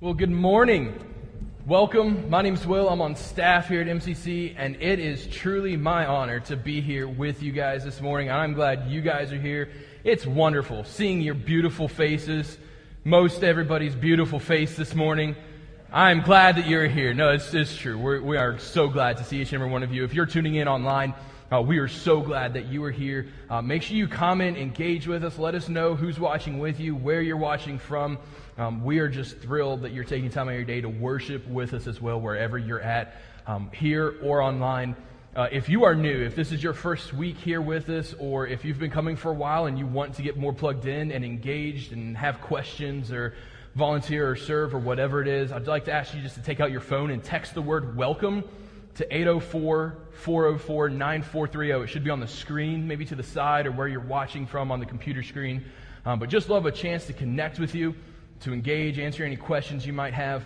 Well, good morning. Welcome. My name's Will. I'm on staff here at MCC, and it is truly my honor to be here with you guys this morning. I'm glad you guys are here. It's wonderful seeing your beautiful faces, most everybody's beautiful face this morning. I'm glad that you're here. No, it's, it's true. We're, we are so glad to see each and every one of you. If you're tuning in online, uh, we are so glad that you are here. Uh, make sure you comment, engage with us, let us know who's watching with you, where you're watching from. Um, we are just thrilled that you're taking time out of your day to worship with us as well, wherever you're at, um, here or online. Uh, if you are new, if this is your first week here with us, or if you've been coming for a while and you want to get more plugged in and engaged and have questions or volunteer or serve or whatever it is, I'd like to ask you just to take out your phone and text the word welcome to 804 404 9430. It should be on the screen, maybe to the side or where you're watching from on the computer screen. Um, but just love a chance to connect with you to engage, answer any questions you might have.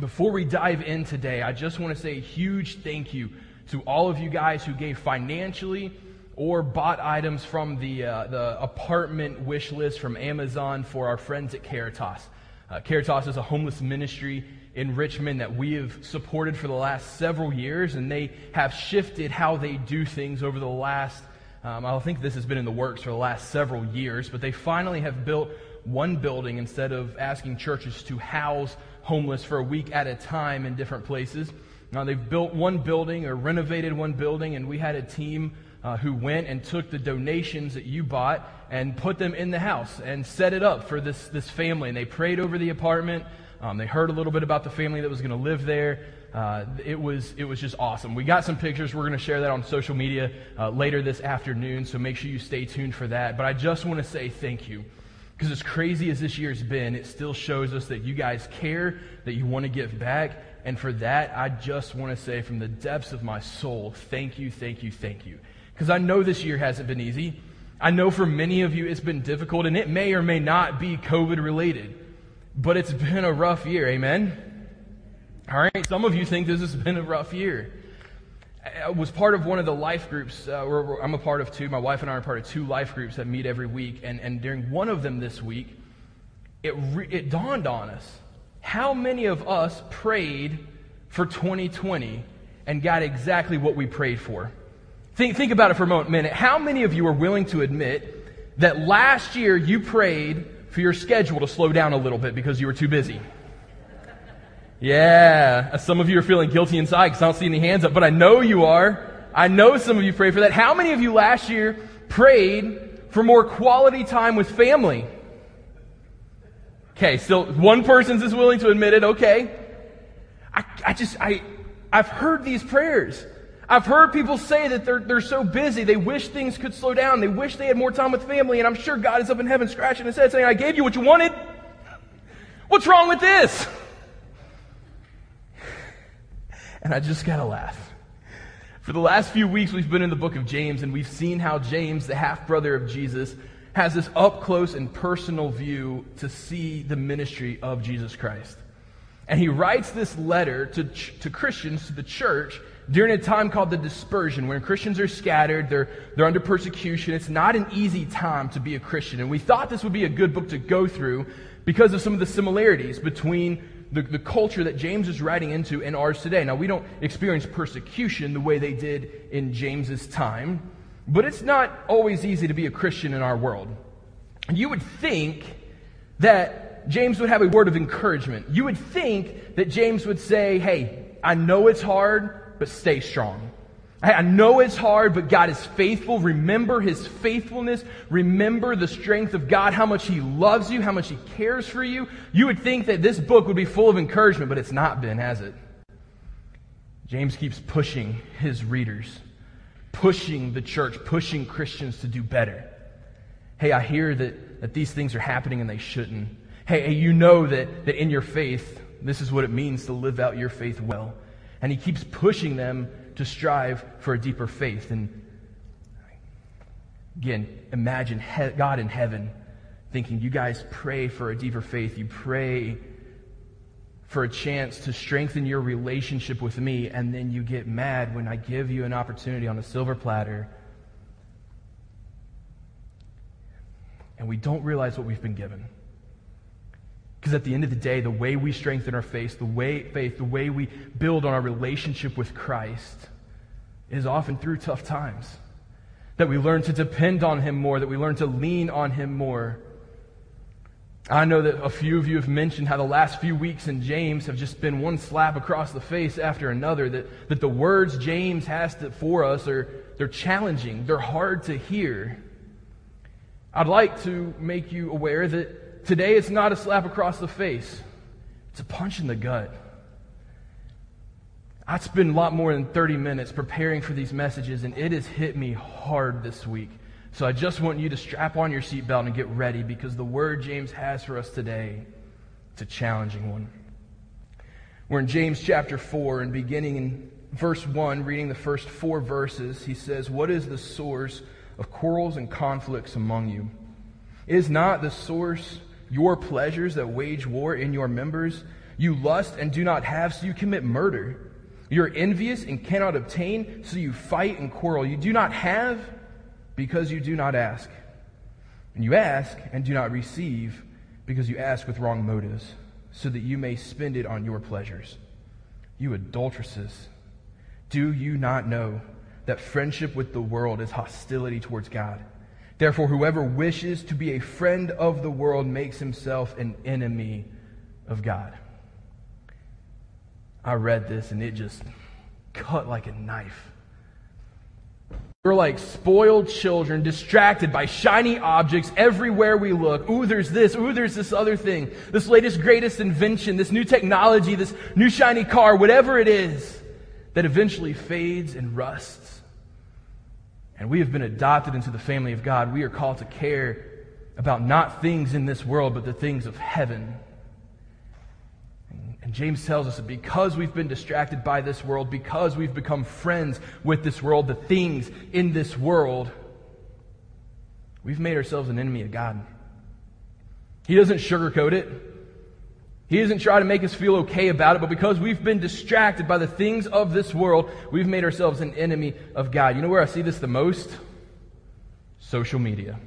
Before we dive in today, I just want to say a huge thank you to all of you guys who gave financially or bought items from the, uh, the apartment wish list from Amazon for our friends at Caritas. Uh, Caritas is a homeless ministry in Richmond that we have supported for the last several years, and they have shifted how they do things over the last, um, I think this has been in the works for the last several years, but they finally have built one building instead of asking churches to house homeless for a week at a time in different places. Now, they've built one building or renovated one building, and we had a team uh, who went and took the donations that you bought and put them in the house and set it up for this, this family. And they prayed over the apartment. Um, they heard a little bit about the family that was going to live there. Uh, it was it was just awesome. We got some pictures. We're going to share that on social media uh, later this afternoon. So make sure you stay tuned for that. But I just want to say thank you. Because as crazy as this year's been, it still shows us that you guys care, that you want to give back. And for that, I just want to say from the depths of my soul, thank you, thank you, thank you. Because I know this year hasn't been easy. I know for many of you it's been difficult, and it may or may not be COVID related. But it's been a rough year, amen? All right, some of you think this has been a rough year. I was part of one of the life groups. Uh, I'm a part of two. My wife and I are part of two life groups that meet every week. And, and during one of them this week, it, re- it dawned on us how many of us prayed for 2020 and got exactly what we prayed for. Think, think about it for a minute. How many of you are willing to admit that last year you prayed for your schedule to slow down a little bit because you were too busy? Yeah, some of you are feeling guilty inside because I don't see any hands up, but I know you are. I know some of you prayed for that. How many of you last year prayed for more quality time with family? Okay, still one person's is willing to admit it. Okay. I, I just, I, I've heard these prayers. I've heard people say that they're, they're so busy, they wish things could slow down, they wish they had more time with family, and I'm sure God is up in heaven scratching his head saying, I gave you what you wanted. What's wrong with this? And I just gotta laugh. For the last few weeks, we've been in the book of James, and we've seen how James, the half brother of Jesus, has this up close and personal view to see the ministry of Jesus Christ. And he writes this letter to, to Christians, to the church, during a time called the dispersion, when Christians are scattered, they're, they're under persecution. It's not an easy time to be a Christian. And we thought this would be a good book to go through because of some of the similarities between the, the culture that James is writing into and ours today. Now, we don't experience persecution the way they did in James's time, but it's not always easy to be a Christian in our world. You would think that James would have a word of encouragement. You would think that James would say, Hey, I know it's hard, but stay strong. I know it's hard, but God is faithful. Remember his faithfulness. Remember the strength of God, how much he loves you, how much he cares for you. You would think that this book would be full of encouragement, but it's not been, has it? James keeps pushing his readers, pushing the church, pushing Christians to do better. Hey, I hear that, that these things are happening and they shouldn't. Hey, you know that, that in your faith, this is what it means to live out your faith well. And he keeps pushing them to strive for a deeper faith. And again, imagine he- God in heaven thinking, you guys pray for a deeper faith. You pray for a chance to strengthen your relationship with me, and then you get mad when I give you an opportunity on a silver platter. And we don't realize what we've been given. Because at the end of the day, the way we strengthen our faith, the way faith, the way we build on our relationship with Christ is often through tough times. That we learn to depend on him more, that we learn to lean on him more. I know that a few of you have mentioned how the last few weeks in James have just been one slap across the face after another, that, that the words James has to, for us are they're challenging, they're hard to hear. I'd like to make you aware that today it's not a slap across the face, it's a punch in the gut. I spent a lot more than 30 minutes preparing for these messages, and it has hit me hard this week. So I just want you to strap on your seatbelt and get ready because the word James has for us today, it's a challenging one. We're in James chapter 4 and beginning in verse 1, reading the first four verses, he says, What is the source of quarrels and conflicts among you? Is not the source your pleasures that wage war in your members? You lust and do not have, so you commit murder. You're envious and cannot obtain, so you fight and quarrel. You do not have because you do not ask. And you ask and do not receive because you ask with wrong motives, so that you may spend it on your pleasures. You adulteresses, do you not know that friendship with the world is hostility towards God? Therefore, whoever wishes to be a friend of the world makes himself an enemy of God. I read this and it just cut like a knife. We're like spoiled children, distracted by shiny objects everywhere we look. Ooh, there's this. Ooh, there's this other thing. This latest, greatest invention, this new technology, this new shiny car, whatever it is that eventually fades and rusts. And we have been adopted into the family of God. We are called to care about not things in this world, but the things of heaven. And James tells us that because we've been distracted by this world, because we've become friends with this world, the things in this world, we've made ourselves an enemy of God. He doesn't sugarcoat it. He doesn't try to make us feel okay about it, but because we've been distracted by the things of this world, we've made ourselves an enemy of God. You know where I see this the most? Social media.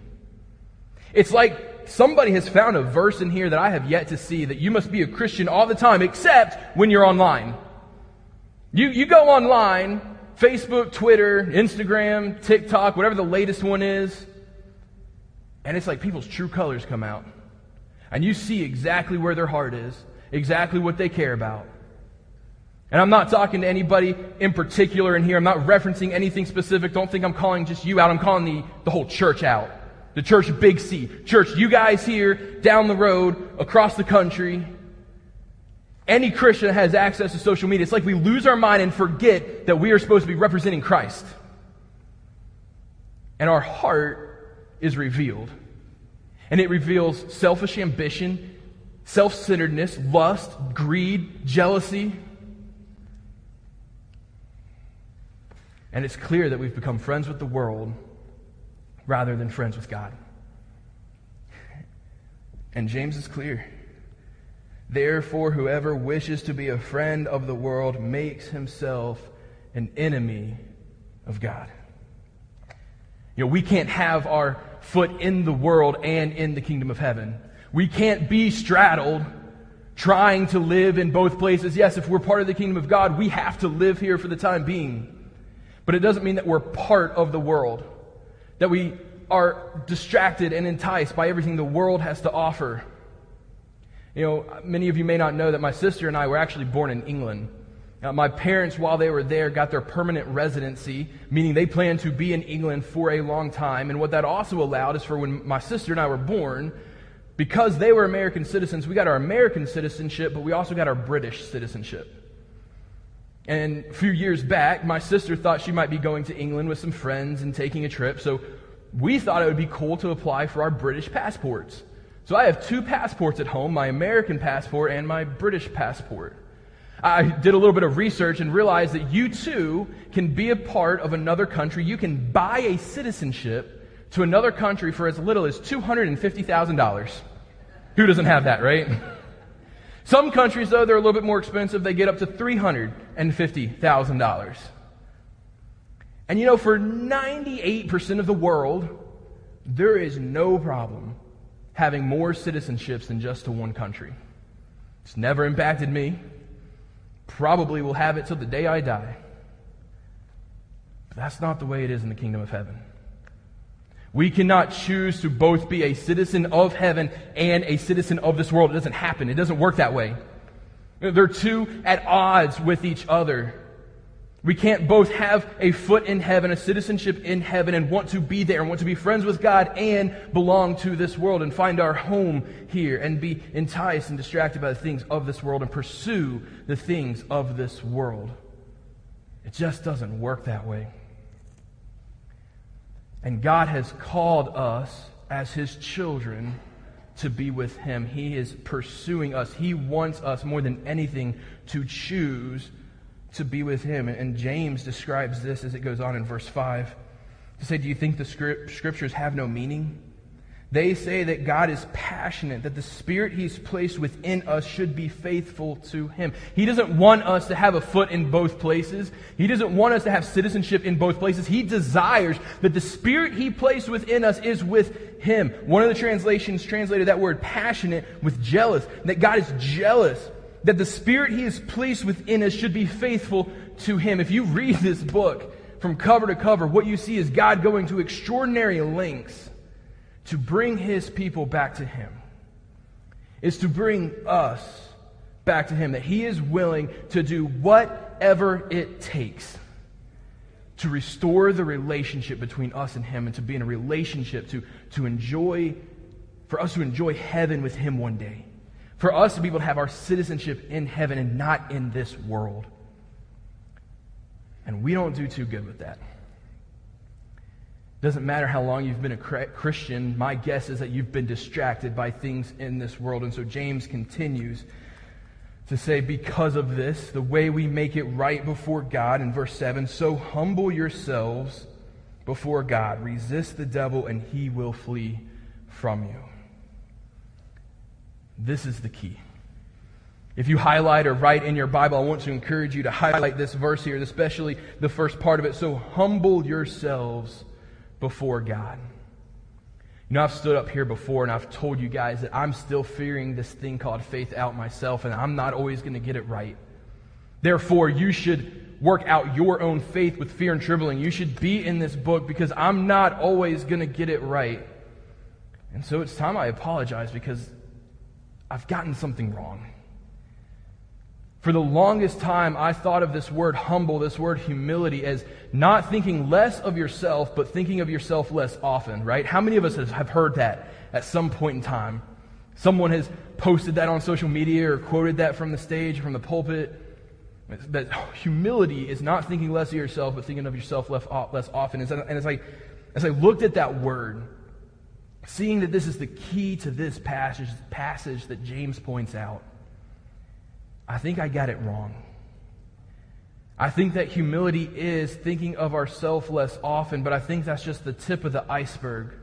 It's like somebody has found a verse in here that I have yet to see that you must be a Christian all the time, except when you're online. You, you go online, Facebook, Twitter, Instagram, TikTok, whatever the latest one is, and it's like people's true colors come out. And you see exactly where their heart is, exactly what they care about. And I'm not talking to anybody in particular in here. I'm not referencing anything specific. Don't think I'm calling just you out. I'm calling the, the whole church out. The church Big C. Church, you guys here, down the road, across the country. Any Christian has access to social media, it's like we lose our mind and forget that we are supposed to be representing Christ. And our heart is revealed. And it reveals selfish ambition, self centeredness, lust, greed, jealousy. And it's clear that we've become friends with the world rather than friends with God. And James is clear. Therefore, whoever wishes to be a friend of the world makes himself an enemy of God. You know, we can't have our foot in the world and in the kingdom of heaven. We can't be straddled trying to live in both places. Yes, if we're part of the kingdom of God, we have to live here for the time being. But it doesn't mean that we're part of the world that we are distracted and enticed by everything the world has to offer. You know, many of you may not know that my sister and I were actually born in England. Now, my parents, while they were there, got their permanent residency, meaning they planned to be in England for a long time. And what that also allowed is for when my sister and I were born, because they were American citizens, we got our American citizenship, but we also got our British citizenship. And a few years back, my sister thought she might be going to England with some friends and taking a trip. So we thought it would be cool to apply for our British passports. So I have two passports at home my American passport and my British passport. I did a little bit of research and realized that you too can be a part of another country. You can buy a citizenship to another country for as little as $250,000. Who doesn't have that, right? Some countries, though, they're a little bit more expensive. They get up to $350,000. And you know, for 98% of the world, there is no problem having more citizenships than just to one country. It's never impacted me. Probably will have it till the day I die. But that's not the way it is in the kingdom of heaven. We cannot choose to both be a citizen of heaven and a citizen of this world. It doesn't happen. It doesn't work that way. They're two at odds with each other. We can't both have a foot in heaven, a citizenship in heaven, and want to be there and want to be friends with God and belong to this world and find our home here and be enticed and distracted by the things of this world and pursue the things of this world. It just doesn't work that way. And God has called us as His children to be with Him. He is pursuing us. He wants us more than anything to choose to be with him. And James describes this as it goes on in verse 5 to say, Do you think the scriptures have no meaning? They say that God is passionate, that the Spirit He's placed within us should be faithful to Him. He doesn't want us to have a foot in both places. He doesn't want us to have citizenship in both places. He desires that the Spirit He placed within us is with Him. One of the translations translated that word passionate with jealous, that God is jealous that the Spirit He has placed within us should be faithful to Him. If you read this book from cover to cover, what you see is God going to extraordinary lengths to bring His people back to Him. Is to bring us back to Him. That He is willing to do whatever it takes to restore the relationship between us and Him and to be in a relationship to, to enjoy, for us to enjoy heaven with Him one day for us to be able to have our citizenship in heaven and not in this world. And we don't do too good with that. Doesn't matter how long you've been a Christian, my guess is that you've been distracted by things in this world. And so James continues to say, because of this, the way we make it right before God in verse 7 so humble yourselves before God, resist the devil, and he will flee from you. This is the key. If you highlight or write in your Bible, I want to encourage you to highlight this verse here, especially the first part of it. So humble yourselves before God. You know, I've stood up here before and I've told you guys that I'm still fearing this thing called faith out myself, and I'm not always going to get it right. Therefore, you should work out your own faith with fear and trembling. You should be in this book because I'm not always going to get it right. And so it's time I apologize because I've gotten something wrong. For the longest time, I thought of this word humble, this word humility, as not thinking less of yourself, but thinking of yourself less often, right? How many of us have heard that at some point in time? Someone has posted that on social media or quoted that from the stage, from the pulpit. That humility is not thinking less of yourself, but thinking of yourself less often. And as I, as I looked at that word, seeing that this is the key to this passage, passage that James points out, I think I got it wrong. I think that humility is thinking of ourselves less often, but I think that's just the tip of the iceberg.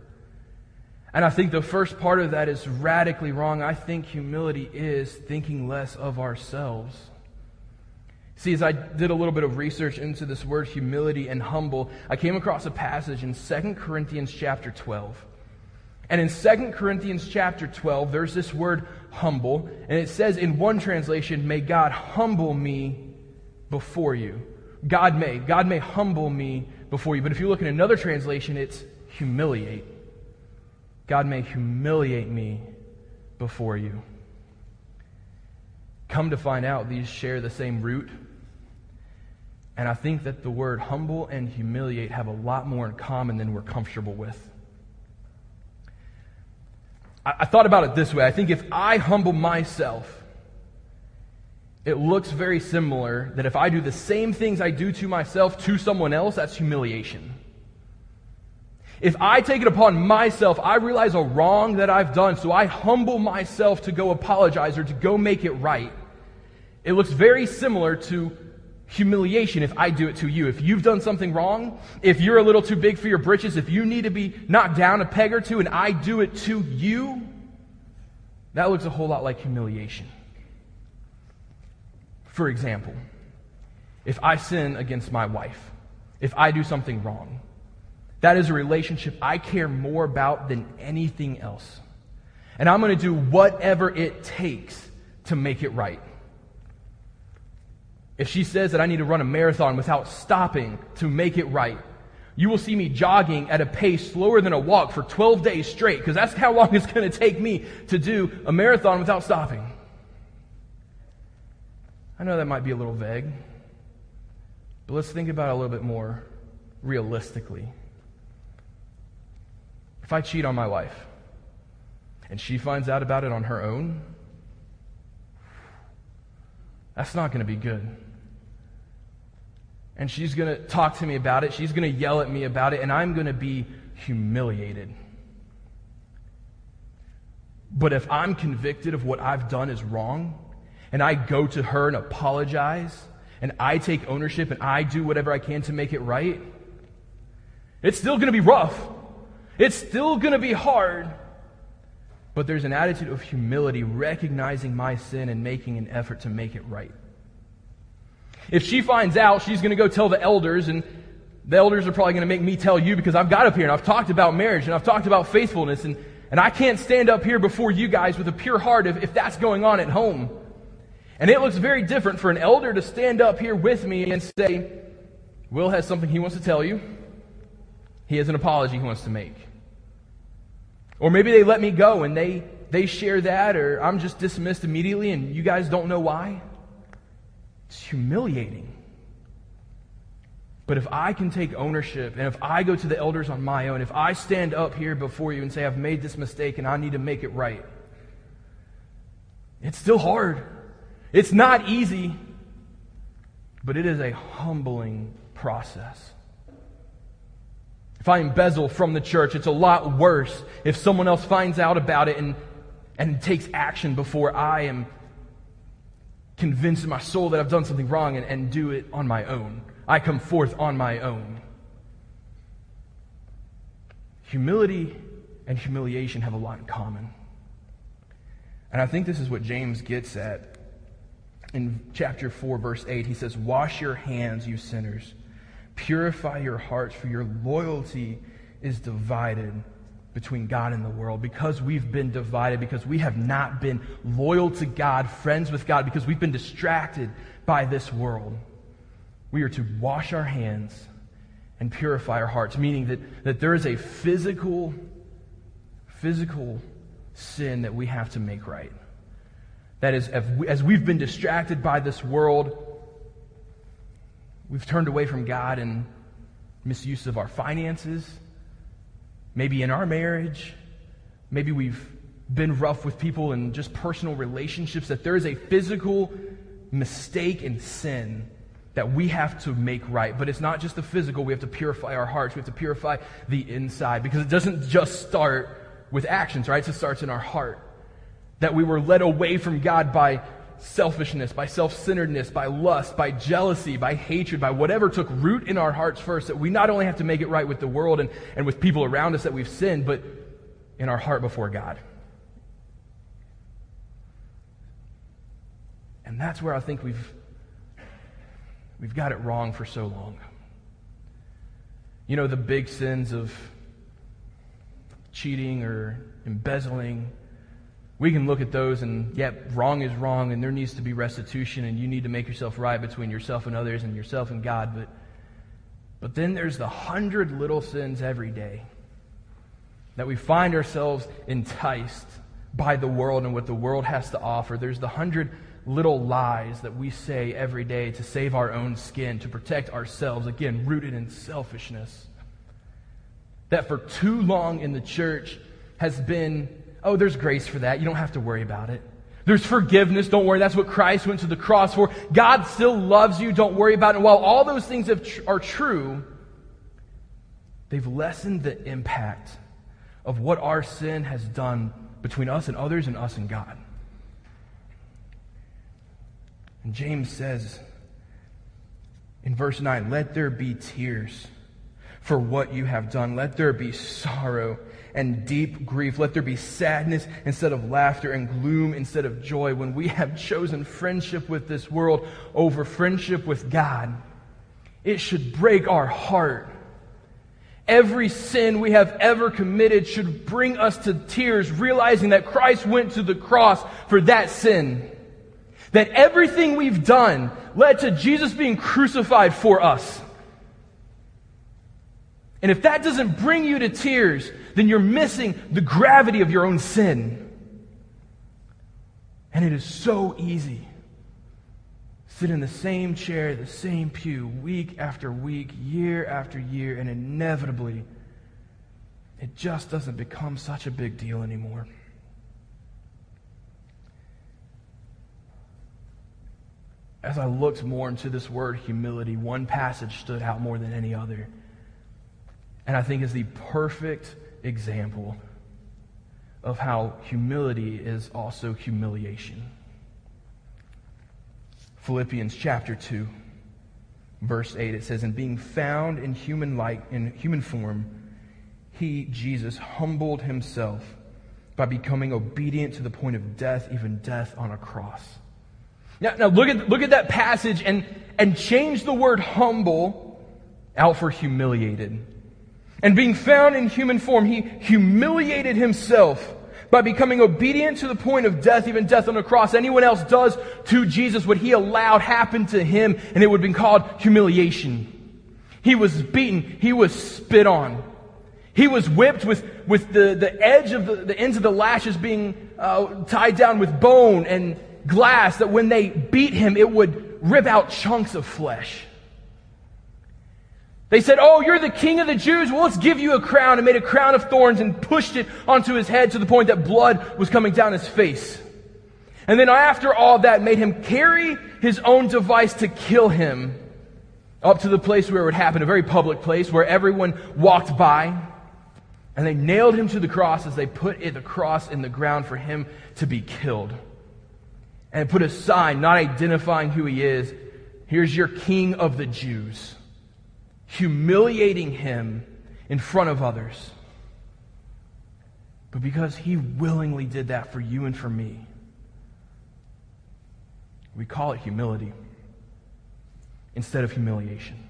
And I think the first part of that is radically wrong. I think humility is thinking less of ourselves. See, as I did a little bit of research into this word humility and humble, I came across a passage in 2 Corinthians chapter 12. And in 2 Corinthians chapter 12, there's this word humble, and it says in one translation, May God humble me before you. God may. God may humble me before you. But if you look in another translation, it's humiliate. God may humiliate me before you. Come to find out, these share the same root. And I think that the word humble and humiliate have a lot more in common than we're comfortable with. I, I thought about it this way. I think if I humble myself, it looks very similar that if I do the same things I do to myself to someone else, that's humiliation. If I take it upon myself, I realize a wrong that I've done, so I humble myself to go apologize or to go make it right. It looks very similar to humiliation if I do it to you. If you've done something wrong, if you're a little too big for your britches, if you need to be knocked down a peg or two and I do it to you, that looks a whole lot like humiliation. For example, if I sin against my wife, if I do something wrong, that is a relationship I care more about than anything else. and I'm going to do whatever it takes to make it right. If she says that I need to run a marathon without stopping to make it right, you will see me jogging at a pace slower than a walk for 12 days straight, because that's how long it's going to take me to do a marathon without stopping. I know that might be a little vague, but let's think about it a little bit more realistically. If I cheat on my wife and she finds out about it on her own, that's not going to be good and she's going to talk to me about it. She's going to yell at me about it, and I'm going to be humiliated. But if I'm convicted of what I've done is wrong, and I go to her and apologize, and I take ownership and I do whatever I can to make it right, it's still going to be rough. It's still going to be hard. But there's an attitude of humility, recognizing my sin and making an effort to make it right. If she finds out, she's going to go tell the elders, and the elders are probably going to make me tell you because I've got up here and I've talked about marriage and I've talked about faithfulness, and, and I can't stand up here before you guys with a pure heart if, if that's going on at home. And it looks very different for an elder to stand up here with me and say, Will has something he wants to tell you. He has an apology he wants to make. Or maybe they let me go and they, they share that, or I'm just dismissed immediately and you guys don't know why. It's humiliating. But if I can take ownership and if I go to the elders on my own, if I stand up here before you and say, I've made this mistake and I need to make it right, it's still hard. It's not easy, but it is a humbling process. If I embezzle from the church, it's a lot worse if someone else finds out about it and, and takes action before I am convinced in my soul that I've done something wrong and, and do it on my own. I come forth on my own. Humility and humiliation have a lot in common. And I think this is what James gets at in chapter 4, verse 8. He says, Wash your hands, you sinners. Purify your hearts, for your loyalty is divided between God and the world, because we've been divided, because we have not been loyal to God, friends with God, because we've been distracted by this world, we are to wash our hands and purify our hearts, meaning that, that there is a physical, physical sin that we have to make right. That is, as we've been distracted by this world, we've turned away from God and misuse of our finances Maybe in our marriage, maybe we've been rough with people in just personal relationships, that there is a physical mistake and sin that we have to make right. But it's not just the physical, we have to purify our hearts, we have to purify the inside, because it doesn't just start with actions, right? It starts in our heart. That we were led away from God by selfishness, by self centeredness, by lust, by jealousy, by hatred, by whatever took root in our hearts first, that we not only have to make it right with the world and, and with people around us that we've sinned, but in our heart before God. And that's where I think we've, we've got it wrong for so long. You know, the big sins of cheating or embezzling we can look at those and, yep, wrong is wrong, and there needs to be restitution, and you need to make yourself right between yourself and others and yourself and God. But, but then there's the hundred little sins every day that we find ourselves enticed by the world and what the world has to offer. There's the hundred little lies that we say every day to save our own skin, to protect ourselves, again, rooted in selfishness. That for too long in the church has been Oh, there's grace for that. You don't have to worry about it. There's forgiveness. Don't worry. That's what Christ went to the cross for. God still loves you. Don't worry about it. And while all those things tr- are true, they've lessened the impact of what our sin has done between us and others and us and God. And James says in verse 9, Let there be tears for what you have done. Let there be sorrow and deep grief. Let there be sadness instead of laughter and gloom instead of joy when we have chosen friendship with this world over friendship with God. It should break our heart every sin we have ever committed should bring us to tears, realizing that Christ went to the cross for that sin. That everything we've done led to Jesus being crucified for us. And if that doesn't bring you to tears, then you're missing the gravity of your own sin. And it is so easy. Sit in the same chair, the same pew, week after week, year after year, and inevitably, it just doesn't become such a big deal anymore. As I looked more into this word humility, one passage stood out more than any other. And I think is the perfect example of how humility is also humiliation. Philippians chapter 2, verse 8, it says, And being found in human like in human form, he, Jesus, humbled himself by becoming obedient to the point of death, even death on a cross. Now, now look at look at that passage and, and change the word humble out for humiliated. And being found in human form, he humiliated himself by becoming obedient to the point of death, even death on a cross. Anyone else does to Jesus what he allowed happen to him, and it would have been called humiliation. He was beaten. He was spit on. He was whipped with, with the, the edge of the, the ends of the lashes being uh, tied down with bone and glass that when they beat him, it would rip out chunks of flesh. They said, Oh, you're the king of the Jews. Well, let's give you a crown and made a crown of thorns and pushed it onto his head to the point that blood was coming down his face. And then after all that, made him carry his own device to kill him up to the place where it would happen, a very public place where everyone walked by. And they nailed him to the cross as they put the cross in the ground for him to be killed. And put a sign not identifying who he is. Here's your king of the Jews humiliating him in front of others. But because he willingly did that for you and for me, we call it humility instead of humiliation.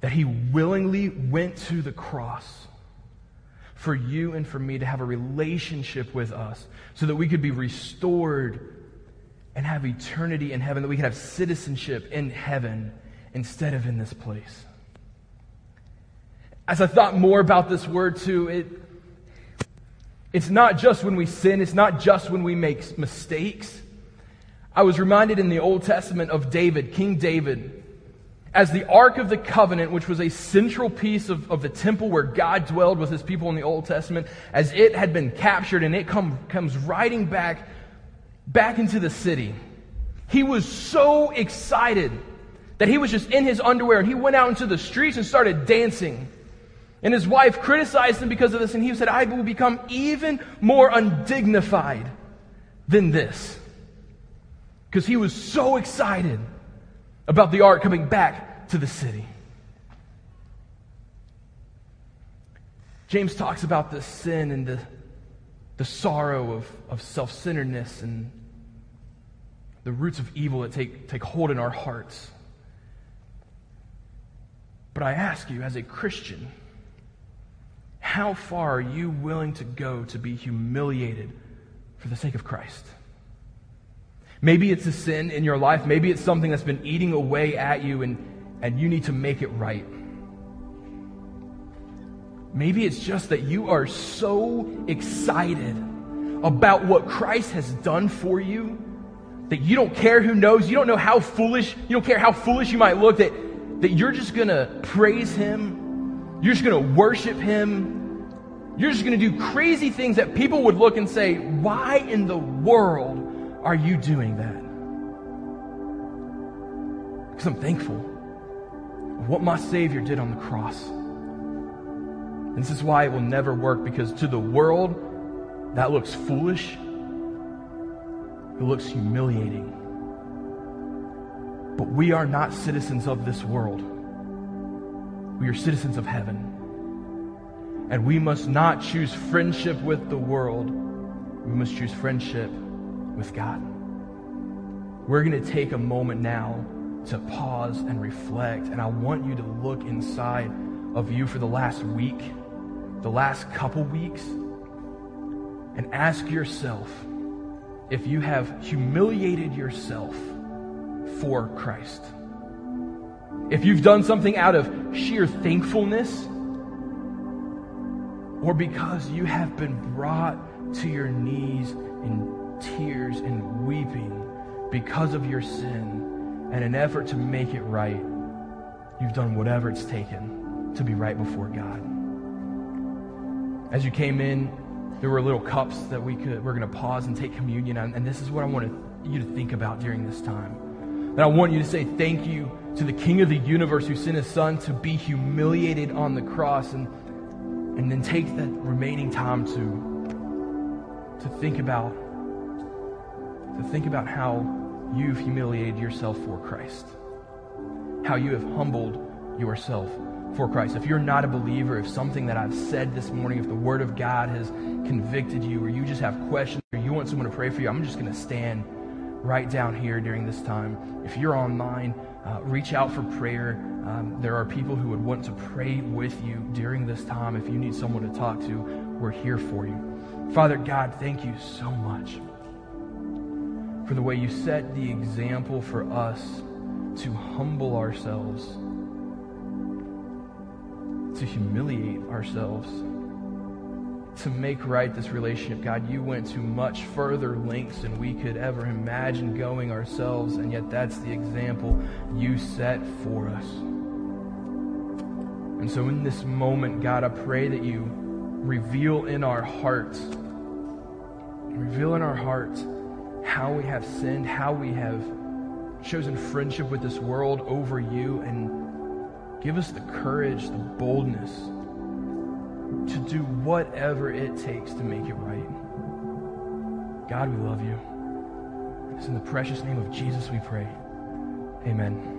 That he willingly went to the cross for you and for me to have a relationship with us so that we could be restored and have eternity in heaven, that we could have citizenship in heaven instead of in this place. As I thought more about this word too, it, it's not just when we sin, it's not just when we make mistakes. I was reminded in the Old Testament of David, King David, as the Ark of the Covenant, which was a central piece of, of the temple where God dwelled with his people in the Old Testament, as it had been captured and it come, comes riding back, back into the city. He was so excited that he was just in his underwear and he went out into the streets and started dancing. And his wife criticized him because of this, and he said, I will become even more undignified than this. Because he was so excited about the ark coming back to the city. James talks about the sin and the, the sorrow of, of self centeredness and the roots of evil that take, take hold in our hearts. But I ask you, as a Christian, how far are you willing to go to be humiliated for the sake of Christ? Maybe it's a sin in your life. Maybe it's something that's been eating away at you and, and you need to make it right. Maybe it's just that you are so excited about what Christ has done for you that you don't care who knows. You don't know how foolish, you don't care how foolish you might look, that that you're just going to praise Him, you're just going to worship Him, you're just going to do crazy things that people would look and say, Why in the world are you doing that? Because I'm thankful of what my Savior did on the cross. And this is why it will never work because to the world, that looks foolish. It looks humiliating. But we are not citizens of this world. We are citizens of heaven. And we must not choose friendship with the world. We must choose friendship with God. We're going to take a moment now to pause and reflect. And I want you to look inside of you for the last week, the last couple weeks, and ask yourself if you have humiliated yourself for Christ. If you've done something out of sheer thankfulness, or because you have been brought to your knees in tears and weeping because of your sin and an effort to make it right, you've done whatever it's taken to be right before God. As you came in, there were little cups that we could we're going to pause and take communion on, and this is what I want you to think about during this time. And I want you to say thank you to the King of the universe who sent his son to be humiliated on the cross and and then take that remaining time to to think about to think about how you've humiliated yourself for Christ. How you have humbled yourself for Christ. If you're not a believer, if something that I've said this morning, if the Word of God has convicted you, or you just have questions, or you want someone to pray for you, I'm just going to stand right down here during this time. If you're online, uh, reach out for prayer. Um, there are people who would want to pray with you during this time. If you need someone to talk to, we're here for you. Father God, thank you so much for the way you set the example for us to humble ourselves to humiliate ourselves, to make right this relationship. God, you went to much further lengths than we could ever imagine going ourselves, and yet that's the example you set for us. And so in this moment, God, I pray that you reveal in our hearts, reveal in our hearts how we have sinned, how we have chosen friendship with this world over you, and Give us the courage, the boldness to do whatever it takes to make it right. God, we love you. It's in the precious name of Jesus we pray. Amen.